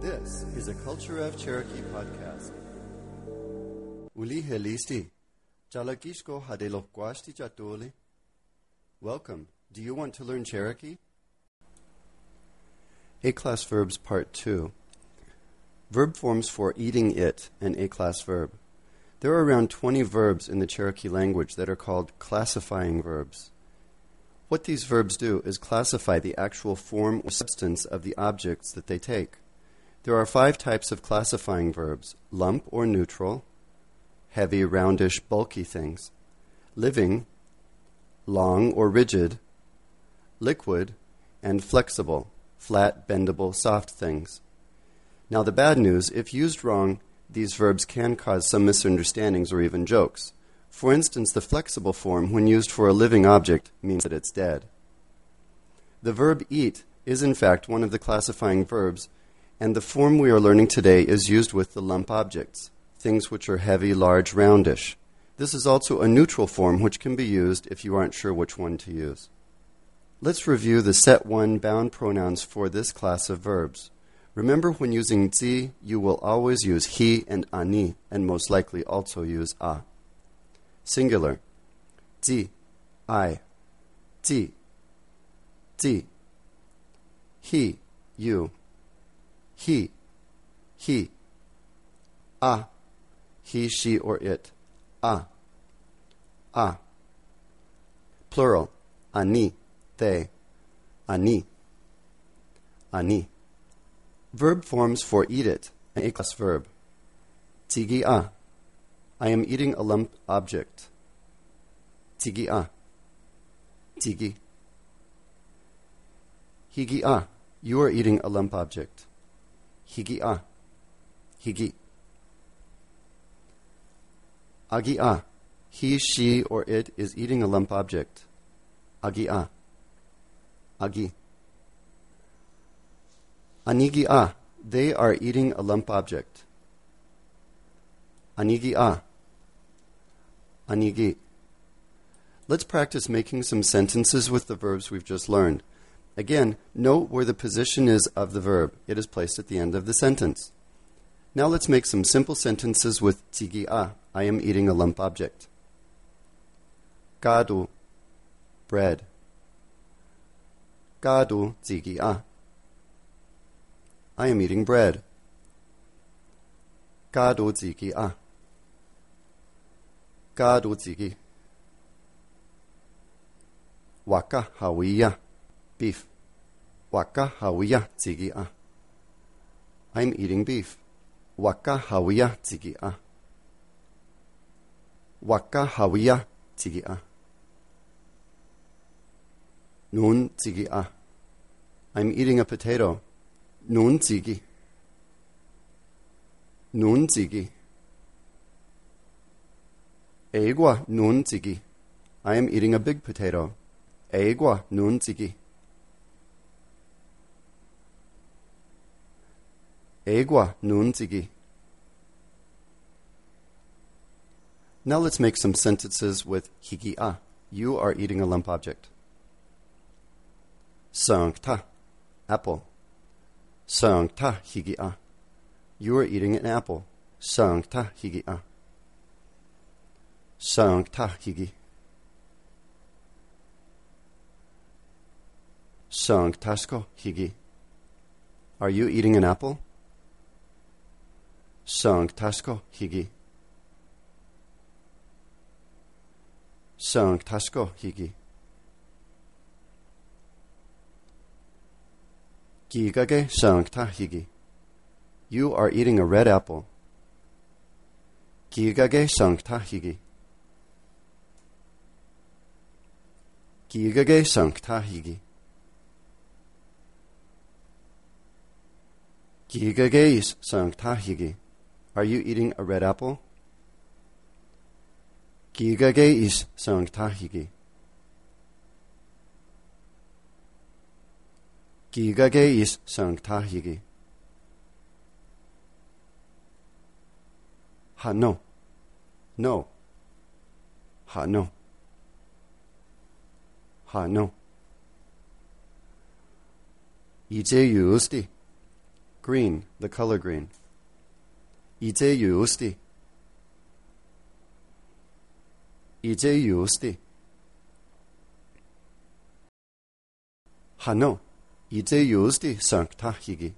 This is a Culture of Cherokee podcast. Uli helisti, jalakishko hadelokwashi chatuli. Welcome. Do you want to learn Cherokee? A class verbs part 2. Verb forms for eating it, an A class verb. There are around 20 verbs in the Cherokee language that are called classifying verbs. What these verbs do is classify the actual form or substance of the objects that they take. There are five types of classifying verbs lump or neutral, heavy, roundish, bulky things, living, long or rigid, liquid, and flexible, flat, bendable, soft things. Now, the bad news if used wrong, these verbs can cause some misunderstandings or even jokes. For instance, the flexible form, when used for a living object, means that it's dead. The verb eat is, in fact, one of the classifying verbs, and the form we are learning today is used with the lump objects, things which are heavy, large, roundish. This is also a neutral form which can be used if you aren't sure which one to use. Let's review the set 1 bound pronouns for this class of verbs. Remember, when using zi, you will always use he and ani, and most likely also use a. Singular. Zi, I. Zi, zi. He, you. He, he. A, he, she, or it. A, a. Plural. Ani, they. Ani, ani. Verb forms for eat it, A class verb. Tigi a. I am eating a lump object. Tigi a. Tigi. Higi a. You are eating a lump object. Higi a. Higi. Agi a. He, she, or it is eating a lump object. Agi a. Agi. Anigi a. They are eating a lump object. Anigi a. Anigi. Let's practice making some sentences with the verbs we've just learned. Again, note where the position is of the verb. It is placed at the end of the sentence. Now let's make some simple sentences with tigi a. I am eating a lump object. Gadu, bread. Gadu tigi a. I am eating bread. Gadu tigi a. Gadu tigi. Waka hawiya, beef. Waka hawiya tigi a. I'm eating beef. Waka hawiya tigi a. Waka hawiya tigi a. Nun tigi a. I'm eating a potato. Nun tigi. Nun tigi. Egwa nun tigi. I am eating a big potato. Egwa nun tigi. Egwa nun tigi. Now let's make some sentences with higi a. You are eating a lump object. Sankta, apple. Sankta higi a. You are eating an apple. Sankta higi a. Sankta higi. Sanktasko higi. Are you eating an apple? Sanktasko higi. Sanktasko higi. Gigage sankta higi. You are eating a red apple. Gigage sankta higi. Gigage sankta higi. Gigage sankta higi. Are you eating a red apple? Gigage is sang tahigi. Gigage is sang tahigi. Ha no. No. Ha no. Ha no. Ijeuyusti. Green, the color green. Idéjusti. Idéjusti. Hano, idéjusti sancta higi.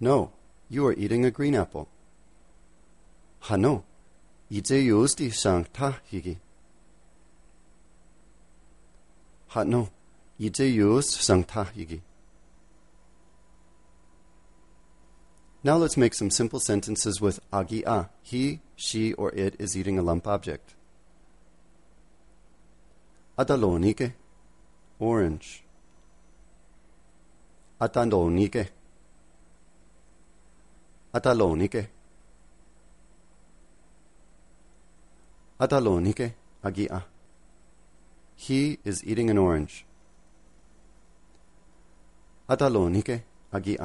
No, you are eating a green apple. Hano, sang sancta higi. Hano, idéjust sancta higi. Now let's make some simple sentences with agi a. He, she, or it is eating a lump object. Adalonike, orange. Atalonike. Atalonike, agi a. He is eating an orange. Atalonike, agi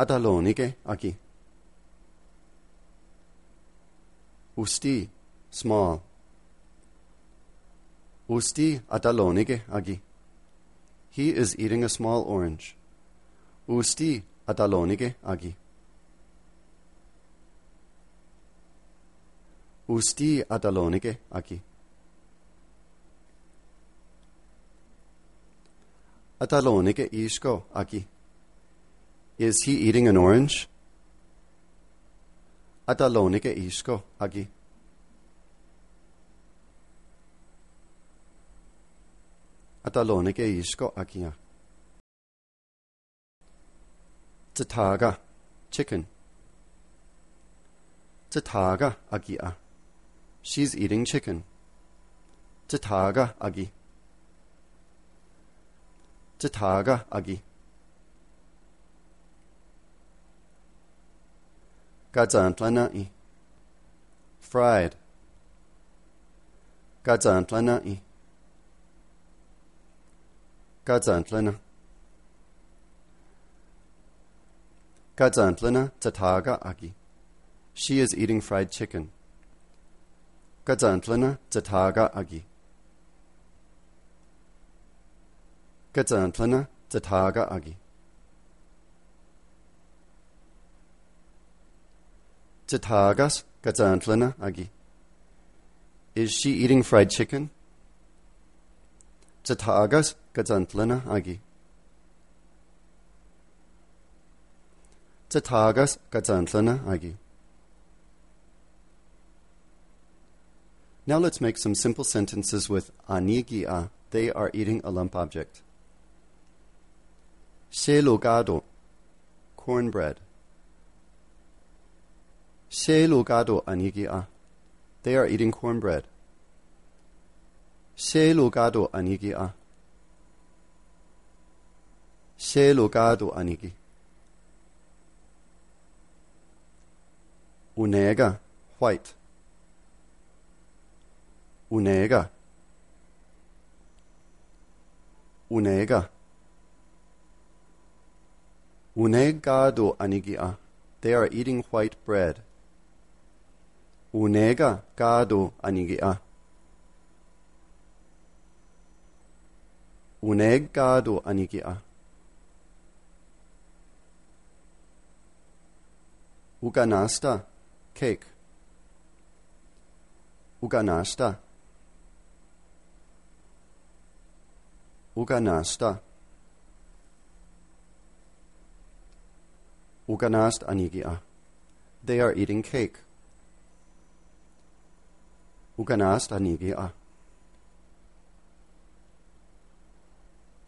a. Atalonike aquí. Usti, small. Usti atalonike aquí. He is eating a small orange. Usti atalonike aquí. Usti atalonike aquí. Atalonike isko aquí. Is he eating an orange? Atalonike isko agi. Atalonike isko agia. Tataga, chicken. Tataga agia. She's eating chicken. Tataga agi. Tataga agi. Gadzantlana'i. Fried. Gadzantlana'i. Gadzantlana. Gadzantlana tataga agi. She is eating fried chicken. Gadzantlana tataga agi. Gadzantlana tataga agi. Tatagas Gadzantlana agi. Is she eating fried chicken? Tatagas Gadzantlana agi. Tatagas Gadzantlana agi. Now let's make some simple sentences with anigia. They are eating a lump object. Se cornbread. Se logado anigia. They are eating cornbread. Se logado anigia. Se logado anigi. Unega, white. Unega. Unega. Unegado anigia. They are eating white bread. Unega gado anigia. Uneg gado anigia. Uganasta cake. Uganasta. Uganasta. Uganast anigia. They are eating cake. Uganast anigia.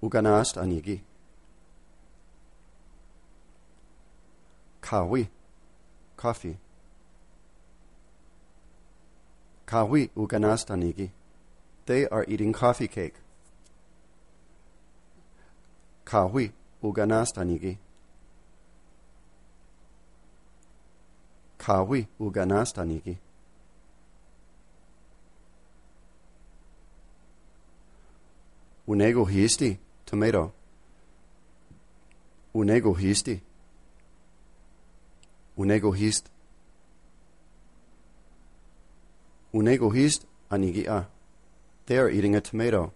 Uganast anigi. Kawi, coffee. Kawi uganast anigi. They are eating coffee cake. Kawi uganast anigi. Kawi uganast Unego histi, tomato. Unego histi. Unego hist. Unego hist anigia. They are eating a tomato.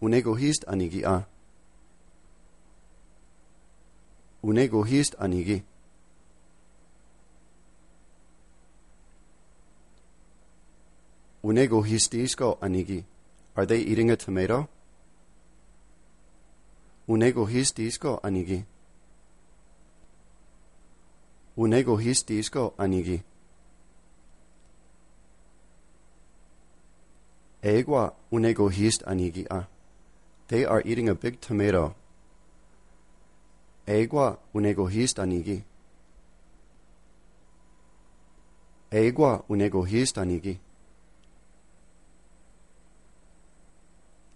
Un egohist anigi a. Un egohist anigi. Un egohistisko anigi. Are they eating a tomato? Un egohistisko anigi. Un egohistisko anigi. Egua un egohist anigi a. Ah. They are eating a big tomato. Egua un egohist anigi. Egua un egohist anigi.